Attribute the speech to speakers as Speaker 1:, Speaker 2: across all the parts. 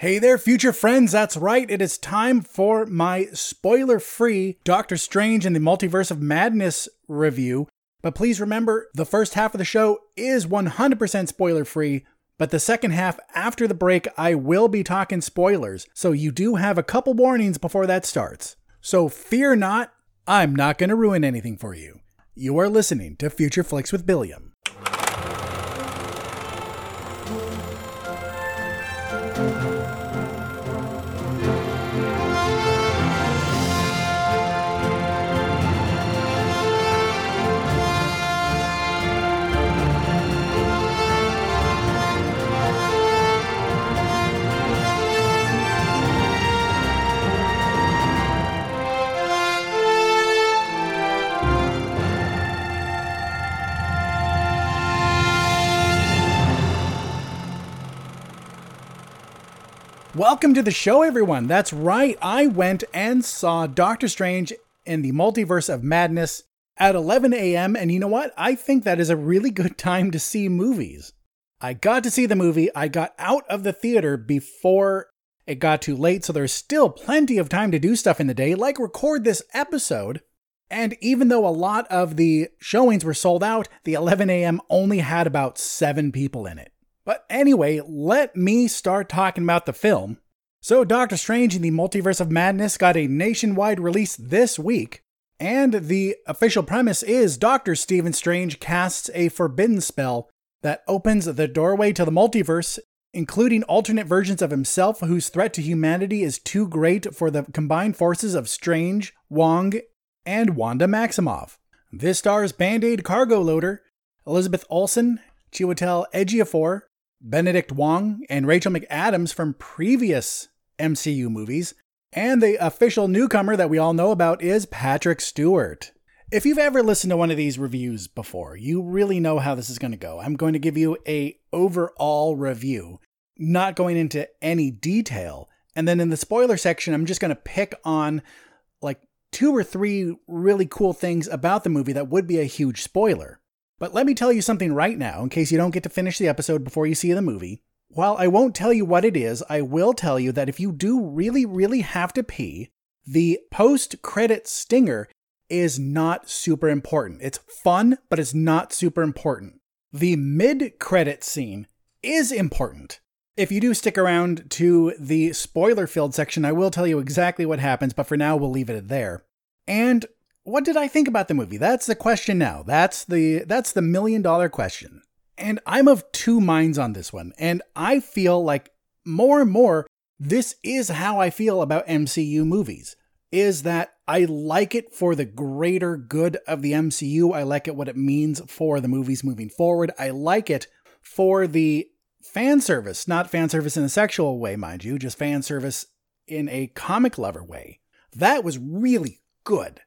Speaker 1: Hey there, future friends. That's right. It is time for my spoiler free Doctor Strange and the Multiverse of Madness review. But please remember, the first half of the show is 100% spoiler free. But the second half, after the break, I will be talking spoilers. So you do have a couple warnings before that starts. So fear not, I'm not going to ruin anything for you. You are listening to Future Flicks with Billiam. Welcome to the show, everyone. That's right. I went and saw Doctor Strange in the Multiverse of Madness at 11 a.m. And you know what? I think that is a really good time to see movies. I got to see the movie. I got out of the theater before it got too late. So there's still plenty of time to do stuff in the day, like record this episode. And even though a lot of the showings were sold out, the 11 a.m. only had about seven people in it. But anyway, let me start talking about the film. So, Doctor Strange in the Multiverse of Madness got a nationwide release this week, and the official premise is Doctor Stephen Strange casts a forbidden spell that opens the doorway to the multiverse, including alternate versions of himself whose threat to humanity is too great for the combined forces of Strange, Wong, and Wanda Maximoff. This stars Band Aid cargo loader, Elizabeth Olsen, Chiwetel Ejiofor, Benedict Wong, and Rachel McAdams from previous MCU movies. And the official newcomer that we all know about is Patrick Stewart. If you've ever listened to one of these reviews before, you really know how this is going to go. I'm going to give you a overall review, not going into any detail. And then in the spoiler section, I'm just going to pick on like two or three really cool things about the movie that would be a huge spoiler. But let me tell you something right now, in case you don't get to finish the episode before you see the movie. While I won't tell you what it is, I will tell you that if you do really, really have to pee, the post credit stinger is not super important. It's fun, but it's not super important. The mid credit scene is important. If you do stick around to the spoiler filled section, I will tell you exactly what happens, but for now, we'll leave it there. And what did I think about the movie? That's the question now. That's the that's the million dollar question. And I'm of two minds on this one. And I feel like more and more this is how I feel about MCU movies. Is that I like it for the greater good of the MCU. I like it what it means for the movies moving forward. I like it for the fan service, not fan service in a sexual way, mind you, just fan service in a comic lover way. That was really good.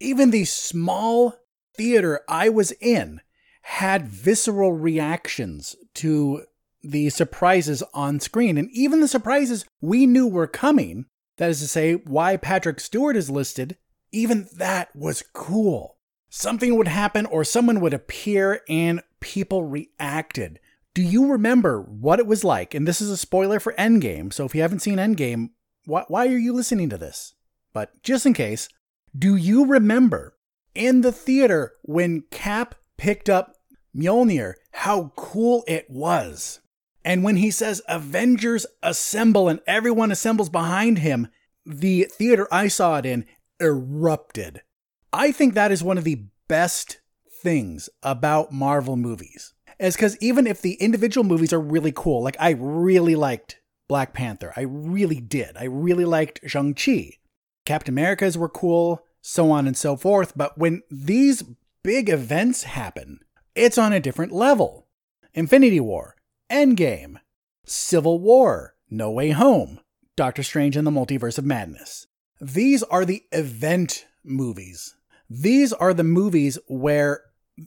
Speaker 1: Even the small theater I was in had visceral reactions to the surprises on screen. And even the surprises we knew were coming, that is to say, why Patrick Stewart is listed, even that was cool. Something would happen or someone would appear and people reacted. Do you remember what it was like? And this is a spoiler for Endgame, so if you haven't seen Endgame, why, why are you listening to this? But just in case, do you remember in the theater when Cap picked up Mjolnir, how cool it was? And when he says Avengers assemble and everyone assembles behind him, the theater I saw it in erupted. I think that is one of the best things about Marvel movies. Is because even if the individual movies are really cool, like I really liked Black Panther, I really did. I really liked Shang-Chi. Captain America's were cool, so on and so forth. But when these big events happen, it's on a different level. Infinity War, Endgame, Civil War, No Way Home, Doctor Strange and the Multiverse of Madness. These are the event movies. These are the movies where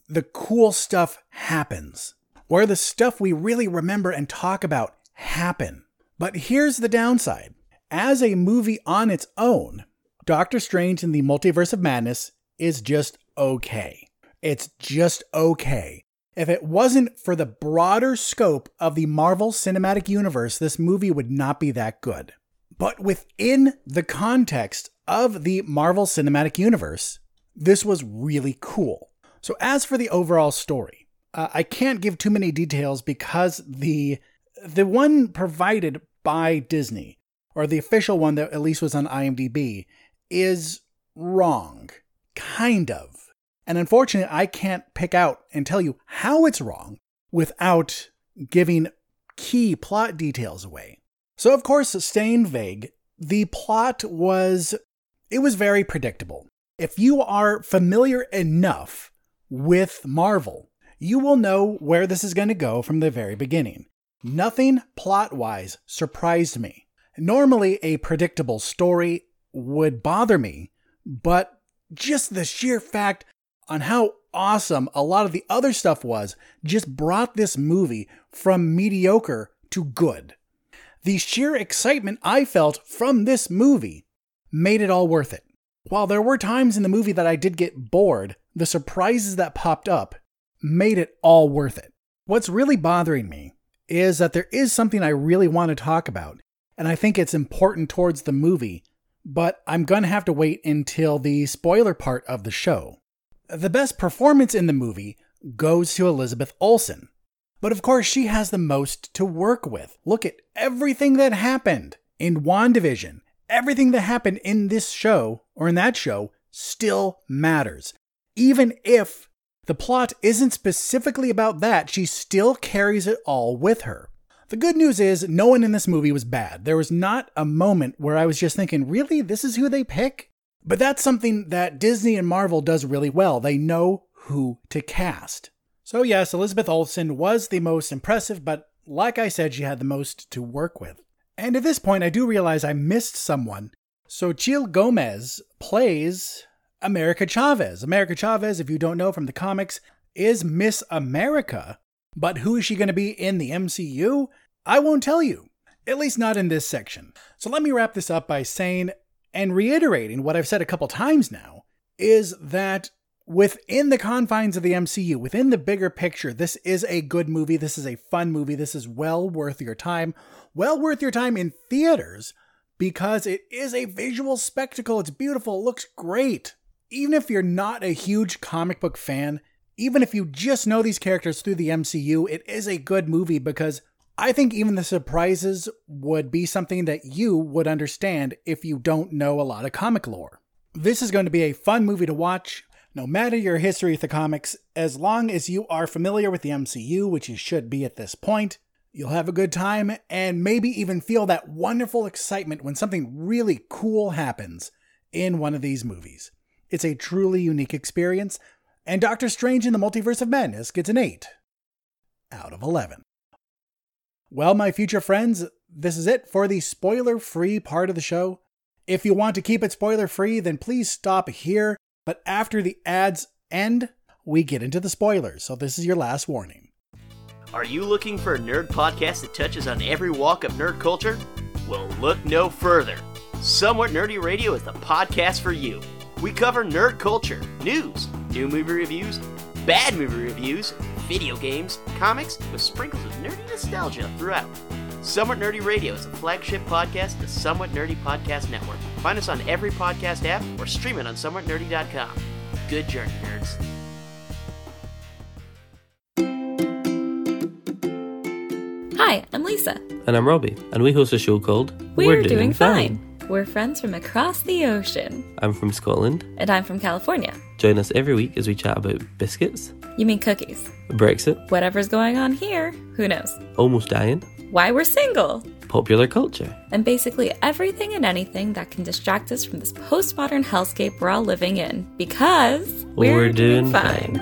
Speaker 1: the cool stuff happens, where the stuff we really remember and talk about happen. But here's the downside. As a movie on its own, Doctor Strange in the Multiverse of Madness is just okay. It's just okay. If it wasn't for the broader scope of the Marvel Cinematic Universe, this movie would not be that good. But within the context of the Marvel Cinematic Universe, this was really cool. So, as for the overall story, uh, I can't give too many details because the the one provided by Disney, or the official one that at least was on IMDb, is wrong. Kind of. And unfortunately, I can't pick out and tell you how it's wrong without giving key plot details away. So, of course, staying vague, the plot was it was very predictable. If you are familiar enough with Marvel, you will know where this is going to go from the very beginning. Nothing plot wise surprised me. Normally, a predictable story would bother me, but just the sheer fact on how awesome a lot of the other stuff was just brought this movie from mediocre to good. The sheer excitement I felt from this movie made it all worth it. While there were times in the movie that I did get bored, the surprises that popped up made it all worth it. What's really bothering me is that there is something I really want to talk about, and I think it's important towards the movie, but I'm to have to wait until the spoiler part of the show. The best performance in the movie goes to Elizabeth Olsen. But of course, she has the most to work with. Look at everything that happened in WandaVision. Everything that happened in this show, or in that show, still matters. Even if the plot isn't specifically about that, she still carries it all with her. The good news is, no one in this movie was bad. There was not a moment where I was just thinking, really? This is who they pick? But that's something that Disney and Marvel does really well. They know who to cast. So, yes, Elizabeth Olsen was the most impressive, but like I said, she had the most to work with. And at this point, I do realize I missed someone. Xochitl Gomez plays America Chavez. America Chavez, if you don't know from the comics, is Miss America. But who is she going to be in the MCU? I won't tell you. At least not in this section. So let me wrap this up by saying and reiterating what I've said a couple times now is that within the confines of the MCU, within the bigger picture, this is a good movie. This is a fun movie. This is well worth your time. Well worth your time in theaters because it is a visual spectacle. It's beautiful. It looks great. Even if you're not a huge comic book fan, even if you just know these characters through the MCU, it is a good movie because I think even the surprises would be something that you would understand if you don't know a lot of comic lore. This is going to be a fun movie to watch, no matter your history with the comics, as long as you are familiar with the MCU, which you should be at this point. You'll have a good time and maybe even feel that wonderful excitement when something really cool happens in one of these movies. It's a truly unique experience, and Doctor Strange in the Multiverse of Madness gets an 8 out of 11. Well, my future friends, this is it for the spoiler free part of the show. If you want to keep it spoiler free, then please stop here. But after the ads end, we get into the spoilers. So this is your last warning.
Speaker 2: Are you looking for a nerd podcast that touches on every walk of nerd culture? Well, look no further. Somewhat Nerdy Radio is the podcast for you. We cover nerd culture, news, new movie reviews, bad movie reviews, video games, comics, with sprinkles of nerdy nostalgia throughout. Somewhat Nerdy Radio is a flagship podcast of the Somewhat Nerdy Podcast Network. Find us on every podcast app or stream it on somewhatnerdy.com. Good journey, nerds.
Speaker 3: Hi, I'm Lisa.
Speaker 4: And I'm Robbie, and we host a show called
Speaker 3: We're, Doing, fine. We're friends from across the ocean.
Speaker 4: I'm from Scotland.
Speaker 3: And I'm from California.
Speaker 4: Join us every week as we chat about biscuits,
Speaker 3: You mean cookies?
Speaker 4: Brexit,
Speaker 3: Whatever's going on here, who knows?
Speaker 4: almost dying,
Speaker 3: Why we're single,
Speaker 4: popular culture.
Speaker 3: and basically everything and anything that can distract us from this postmodern hellscape we're all living in. Because
Speaker 4: We're doing fine.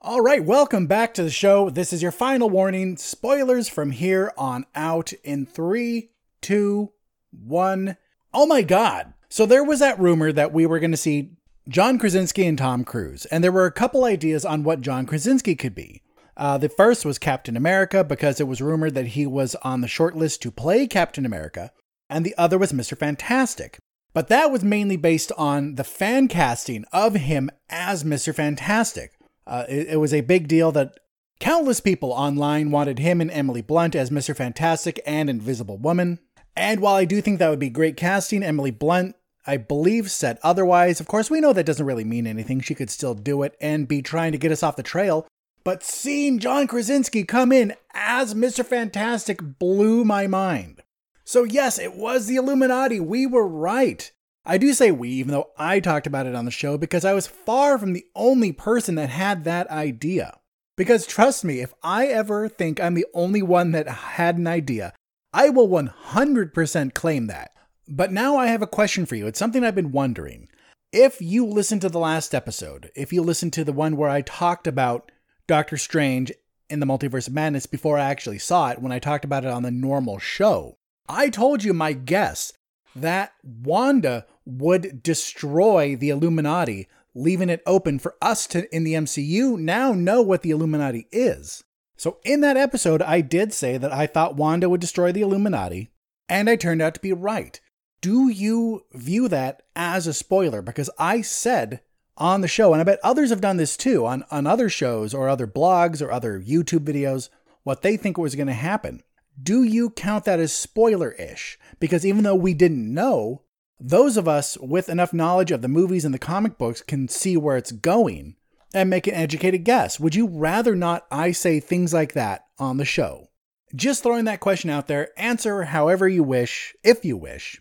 Speaker 1: All right, welcome back to the show. This is your final warning. Spoilers from here on out in three, two, one. Oh my God. So there was that rumor that we were going to see John Krasinski and Tom Cruise, and there were a couple ideas on what John Krasinski could be. Uh, the first was Captain America because it was rumored that he was on the short list to play Captain America, and the other was Mr. Fantastic. But that was mainly based on the fan casting of him as Mr. Fantastic. Uh, it, it was a big deal that countless people online wanted him and Emily Blunt as Mr. Fantastic and Invisible Woman. And while I do think that would be great casting, Emily Blunt, I believe, said otherwise. Of course, we know that doesn't really mean anything. She could still do it and be trying to get us off the trail. But seeing John Krasinski come in as Mr. Fantastic blew my mind. So, yes, it was the Illuminati. We were right. I do say we, even though I talked about it on the show, because I was far from the only person that had that idea. Because trust me, if I ever think I'm the only one that had an idea, I will 100% claim that. But now I have a question for you. It's something I've been wondering. If you listen to the last episode, if you listen to the one where I talked about Doctor Strange in the Multiverse of Madness before I actually saw it, when I talked about it on the normal show, I told you my guess that Wanda would destroy the Illuminati, leaving it open for us to, in the MCU, now know what the Illuminati is. So, in that episode, I did say that I thought Wanda would destroy the Illuminati, and I turned out to be right. Do you view that as a spoiler? Because I said on the show, and I bet others have done this too on, on other shows or other blogs or other YouTube videos, what they think was going to happen. Do you count that as spoiler ish? Because even though we didn't know, those of us with enough knowledge of the movies and the comic books can see where it's going and make an educated guess. Would you rather not I say things like that on the show? Just throwing that question out there, answer however you wish, if you wish.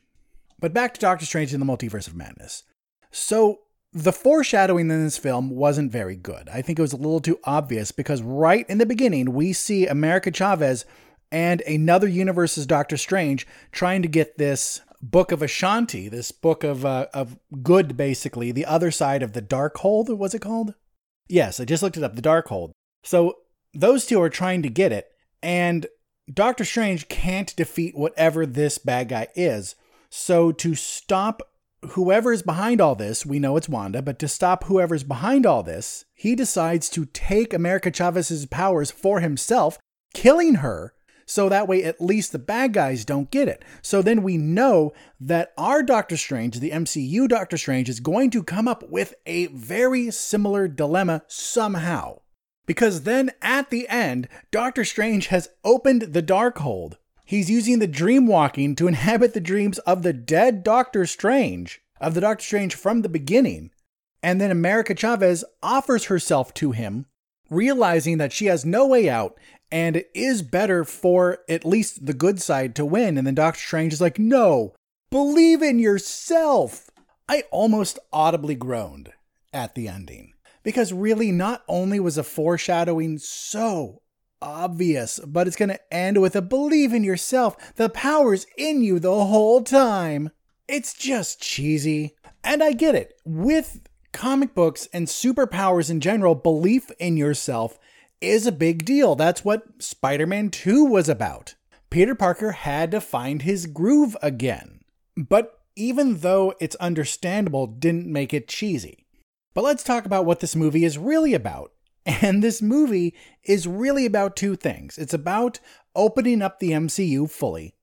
Speaker 1: But back to Doctor Strange in the Multiverse of Madness. So, the foreshadowing in this film wasn't very good. I think it was a little too obvious because right in the beginning, we see America Chavez and another universe's Doctor Strange trying to get this book of Vishanti, this book of uh, of good, basically, the other side of the dark Darkhold. Was it called? Yes, I just looked it up. The Darkhold. So those two are trying to get it, and Doctor Strange can't defeat whatever this bad guy is. So to stop whoever is behind all this, we know it's Wanda, but to stop whoever's behind all this, he decides to take America Chavez's powers for himself, killing her so that way at least the bad guys don't get it. So then we know that our Doctor Strange, the MCU Doctor Strange, is going to come up with a very similar dilemma somehow. Because then at the end, Doctor Strange has opened the Darkhold. He's using the dream walking to inhabit the dreams of the dead Doctor Strange, of the Doctor Strange from the beginning. And then America Chavez offers herself to him, realizing that she has no way out and it is better for at least the good side to win. And then Doctor Strange is like, no, believe in yourself. I almost audibly groaned at the ending because really, not only was a foreshadowing so obvious, but it's going to end with a believe in yourself. The power's in you the whole time. It's just cheesy. And I get it. With comic books and superpowers in general, belief in yourself is a big deal. That's what Spider Man 2 was about. Peter Parker had to find his groove again. But even though it's understandable, didn't make it cheesy. But let's talk about what this movie is really about. And this movie is really about two things it's about opening up the MCU fully.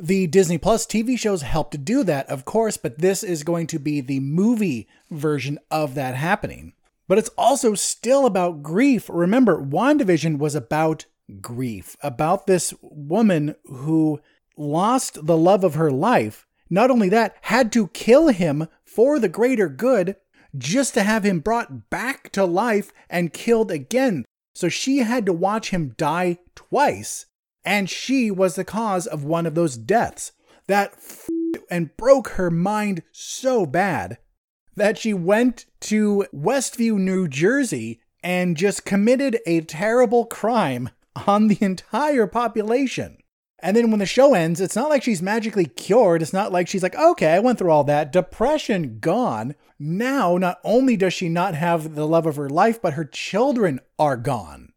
Speaker 1: The Disney Plus TV shows help to do that, of course, but this is going to be the movie version of that happening but it's also still about grief. Remember, WandaVision was about grief, about this woman who lost the love of her life. Not only that, had to kill him for the greater good just to have him brought back to life and killed again. So she had to watch him die twice, and she was the cause of one of those deaths. That f- and broke her mind so bad that she went to Westview, New Jersey, and just committed a terrible crime on the entire population. And then when the show ends, it's not like she's magically cured. It's not like she's like, okay, I went through all that. Depression gone. Now, not only does she not have the love of her life, but her children are gone.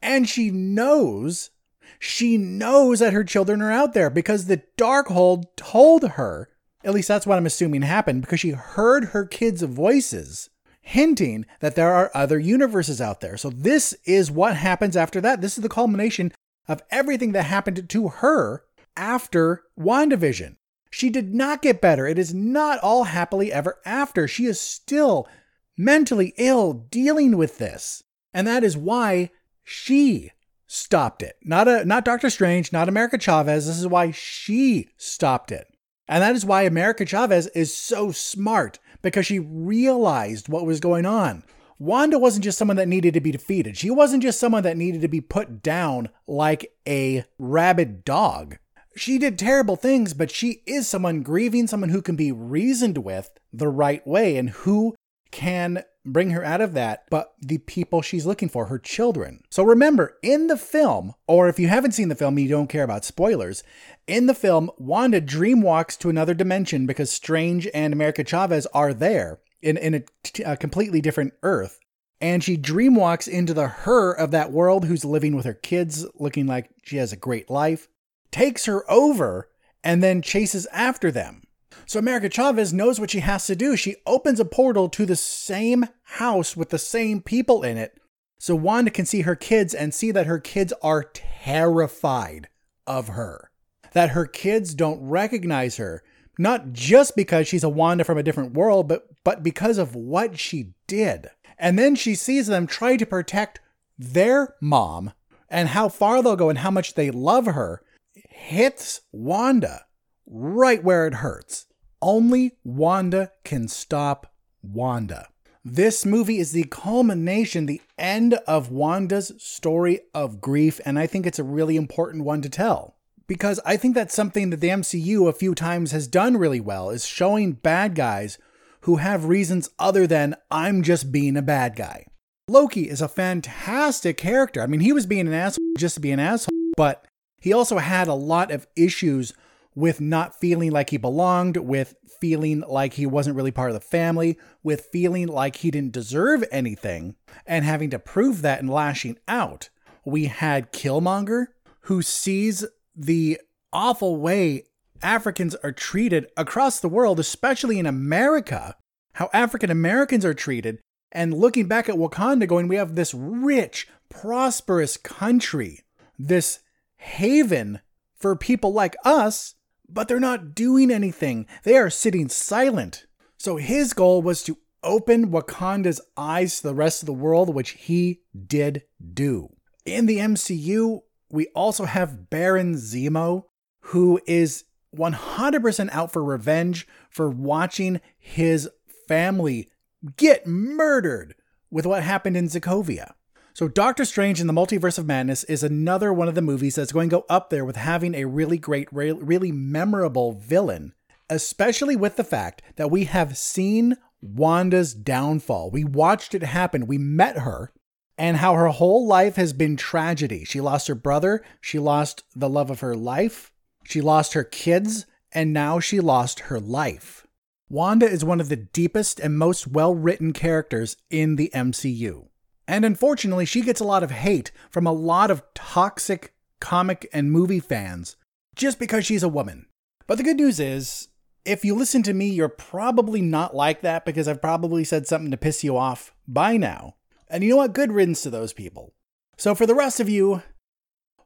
Speaker 1: And she knows, she knows that her children are out there because the Darkhold told her at least that's what I'm assuming happened because she heard her kids' voices hinting that there are other universes out there. So this is what happens after that. This is the culmination of everything that happened to her after WandaVision. She did not get better. It is not all happily ever after. She is still mentally ill dealing with this. And that is why she stopped it. Not a not Doctor Strange, not America Chavez. This is why she stopped it. And that is why America Chavez is so smart because she realized what was going on. Wanda wasn't just someone that needed to be defeated. She wasn't just someone that needed to be put down like a rabid dog. She did terrible things, but she is someone grieving, someone who can be reasoned with the right way and who can bring her out of that, but the people she's looking for, her children. So remember, in the film, or if you haven't seen the film, you don't care about spoilers, in the film, Wanda dreamwalks to another dimension because Strange and America Chavez are there in, in a, a completely different Earth. And she dreamwalks into the her of that world who's living with her kids, looking like she has a great life, takes her over, and then chases after them. So America Chavez knows what she has to do. She opens a portal to the same house with the same people in it. So Wanda can see her kids and see that her kids are terrified of her. That her kids don't recognize her, not just because she's a Wanda from a different world, but but because of what she did. And then she sees them try to protect their mom and how far they'll go and how much they love her hits Wanda right where it hurts. Only Wanda can stop Wanda. This movie is the culmination, the end of Wanda's story of grief, and I think it's a really important one to tell. Because I think that's something that the MCU a few times has done really well, is showing bad guys who have reasons other than I'm just being a bad guy. Loki is a fantastic character. I mean, he was being an asshole just to be an asshole, but he also had a lot of issues with not feeling like he belonged, with feeling like he wasn't really part of the family, with feeling like he didn't deserve anything, and having to prove that and lashing out. We had Killmonger, who sees the awful way Africans are treated across the world, especially in America, how African Americans are treated, and looking back at Wakanda, going, we have this rich, prosperous country, this haven for people like us but they're not doing anything. They are sitting silent. So his goal was to open Wakanda's eyes to the rest of the world, which he did do. In the MCU, we also have Baron Zemo, who is 100% out for revenge for watching his family get murdered with what happened in Sokovia. So, Doctor Strange in the Multiverse of Madness is another one of the movies that's going to go up there with having a really great, really memorable villain, especially with the fact that we have seen Wanda's downfall. We watched it happen. We met her and how her whole life has been tragedy. She lost her brother, she lost the love of her life, she lost her kids, and now she lost her life. Wanda is one of the deepest and most well written characters in the MCU. And unfortunately, she gets a lot of hate from a lot of toxic comic and movie fans just because she's a woman. But the good news is, if you listen to me, you're probably not like that because I've probably said something to piss you off by now. And you know what? Good riddance to those people. So for the rest of you,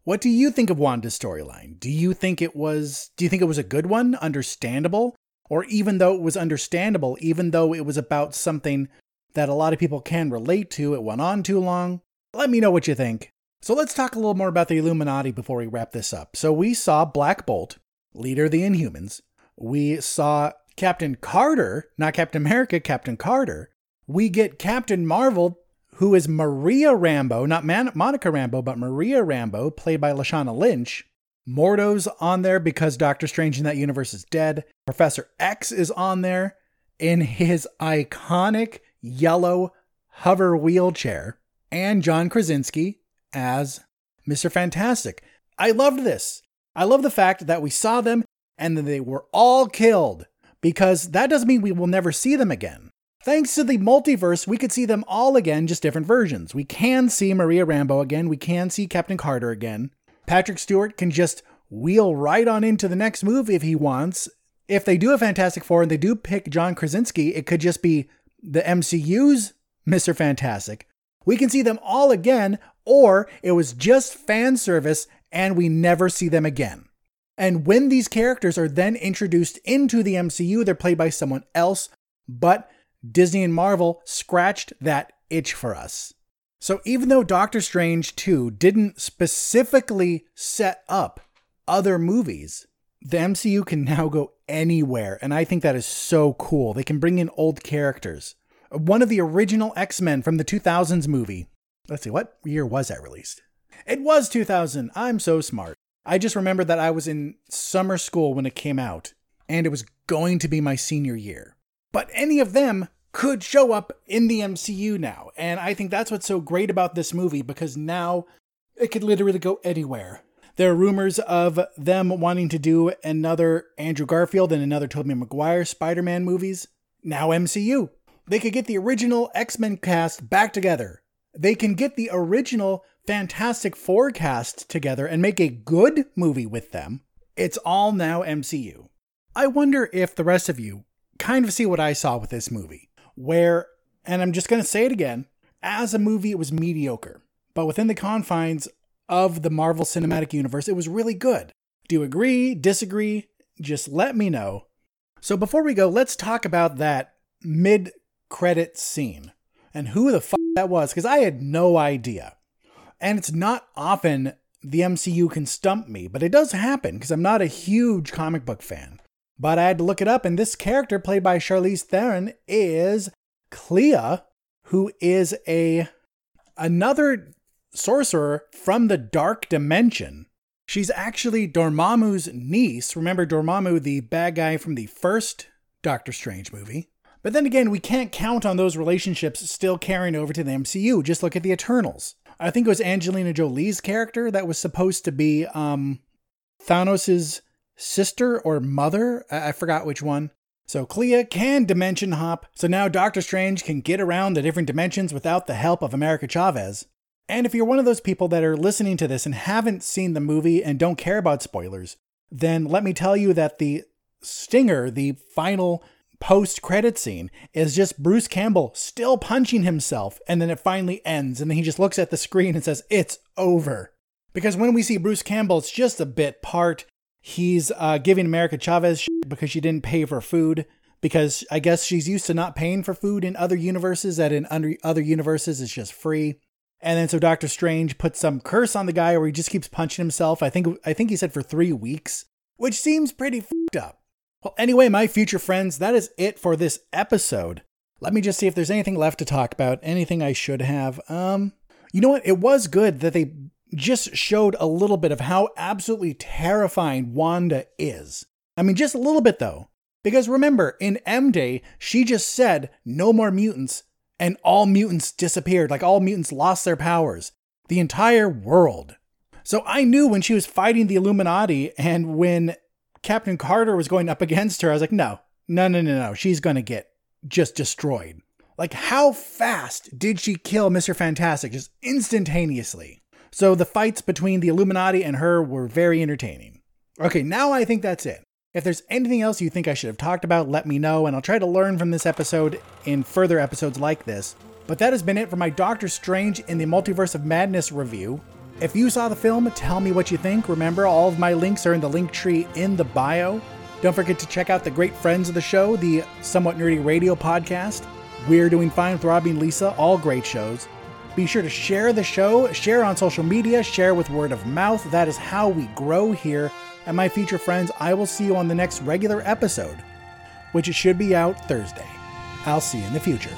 Speaker 1: what do you think of Wanda's storyline? Do you think it was do you think it was a good one, understandable? Or even though it was understandable, even though it was about something that a lot of people can relate to. It went on too long. Let me know what you think. So let's talk a little more about the Illuminati before we wrap this up. So we saw Black Bolt, leader of the Inhumans. We saw Captain Carter, not Captain America, Captain Carter. We get Captain Marvel, who is Maria Rambeau, not Man- Monica Rambeau, but Maria Rambeau, played by Lashana Lynch. Mordo's on there because Doctor Strange in that universe is dead. Professor X is on there in his iconic yellow hover wheelchair, and John Krasinski as Mr. Fantastic. I loved this. I love the fact that we saw them and that they were all killed because that doesn't mean we will never see them again. Thanks to the multiverse, we could see them all again, just different versions. We can see Maria Rambeau again, we can see Captain Carter again. Patrick Stewart can just wheel right on into the next movie if he wants. If they do a Fantastic Four and they do pick John Krasinski, it could just be the MCU's Mr. Fantastic. We can see them all again, or it was just fan service and we never see them again. And when these characters are then introduced into the MCU, they're played by someone else, but Disney and Marvel scratched that itch for us. So even though Doctor Strange 2 didn't specifically set up other movies, the MCU can now go anywhere. And I think that is so cool. They can bring in old characters. One of the original X Men from the 2000s movie. Let's see, what year was that released? It was 2000. I'm so smart. I just remember that I was in summer school when it came out, and it was going to be my senior year. But any of them could show up in the MCU now. And I think that's what's so great about this movie because now it could literally go anywhere. There are rumors of them wanting to do another Andrew Garfield and another Tobey Maguire Spider-Man movies. Now MCU. They could get the original X-Men cast back together. They can get the original Fantastic Four cast together and make a good movie with them. It's all now MCU. I wonder if the rest of you kind of see what I saw with this movie, where, and I'm just going to say it again, as a movie, it was mediocre. But within the confines of the Marvel Cinematic Universe, it was really good. Do you agree? Disagree? Just let me know. So before we go, let's talk about that mid credit scene and who the fuck that was, because I had no idea. And it's not often the MCU can stump me, but it does happen because I'm not a huge comic book fan. But I had to look it up, and this character, played by Charlize Theron, is Clea, who is a another sorcerer from the dark dimension. She's actually Dormammu's niece. Remember Dormammu, the bad guy from the first Doctor Strange movie? But then again, we can't count on those relationships still carrying over to the MCU. Just look at the Eternals. I think it was Angelina Jolie's character that was supposed to be um, Thanos' sister or mother. I-, I forgot which one. So Clea can dimension hop, so now Doctor Strange can get around the different dimensions without the help of America Chavez. And if you're one of those people that are listening to this and haven't seen the movie and don't care about spoilers, then let me tell you that the stinger, the final post credit scene, is just Bruce Campbell still punching himself, and then it finally ends, and then he just looks at the screen and says, It's over. Because when we see Bruce Campbell, it's just a bit part. He's uh, giving America Chavez because she didn't pay for food. Because I guess she's used to not paying for food in other universes, that in under, other universes it's just free. And then so Doctor Strange puts some curse on the guy where he just keeps punching himself. I think I think he said for three weeks, which seems pretty fucked up. Well, anyway, my future friends, that is it for this episode. Let me just see if there's anything left to talk about, anything I should have. Um, you know what? It was good that they just showed a little bit of how absolutely terrifying Wanda is. I mean, just a little bit though. Because remember, in M Day, she just said no more mutants, and all mutants disappeared. Like all mutants lost their powers. The entire world. So I knew when she was fighting the Illuminati and when Captain Carter was going up against her, I was like, no, no, no, no, no. She's going to get just destroyed. Like, how fast did she kill Mr. Fantastic just instantaneously? So the fights between the Illuminati and her were very entertaining. Okay, now I think that's it. If there's anything else you think I should have talked about, let me know, and I'll try to learn from this episode in further episodes like this. But that has been it for my Doctor Strange in the Multiverse of Madness review. If you saw the film, tell me what you think. Remember, all of my links are in the link tree in the bio. Don't forget to check out the great friends of the show, the Somewhat Nerdy Radio podcast. We're doing fine with Robbie and Lisa, all great shows. Be sure to share the show, share on social media, share with word of mouth. That is how we grow here. And my future friends, I will see you on the next regular episode, which should be out Thursday. I'll see you in the future.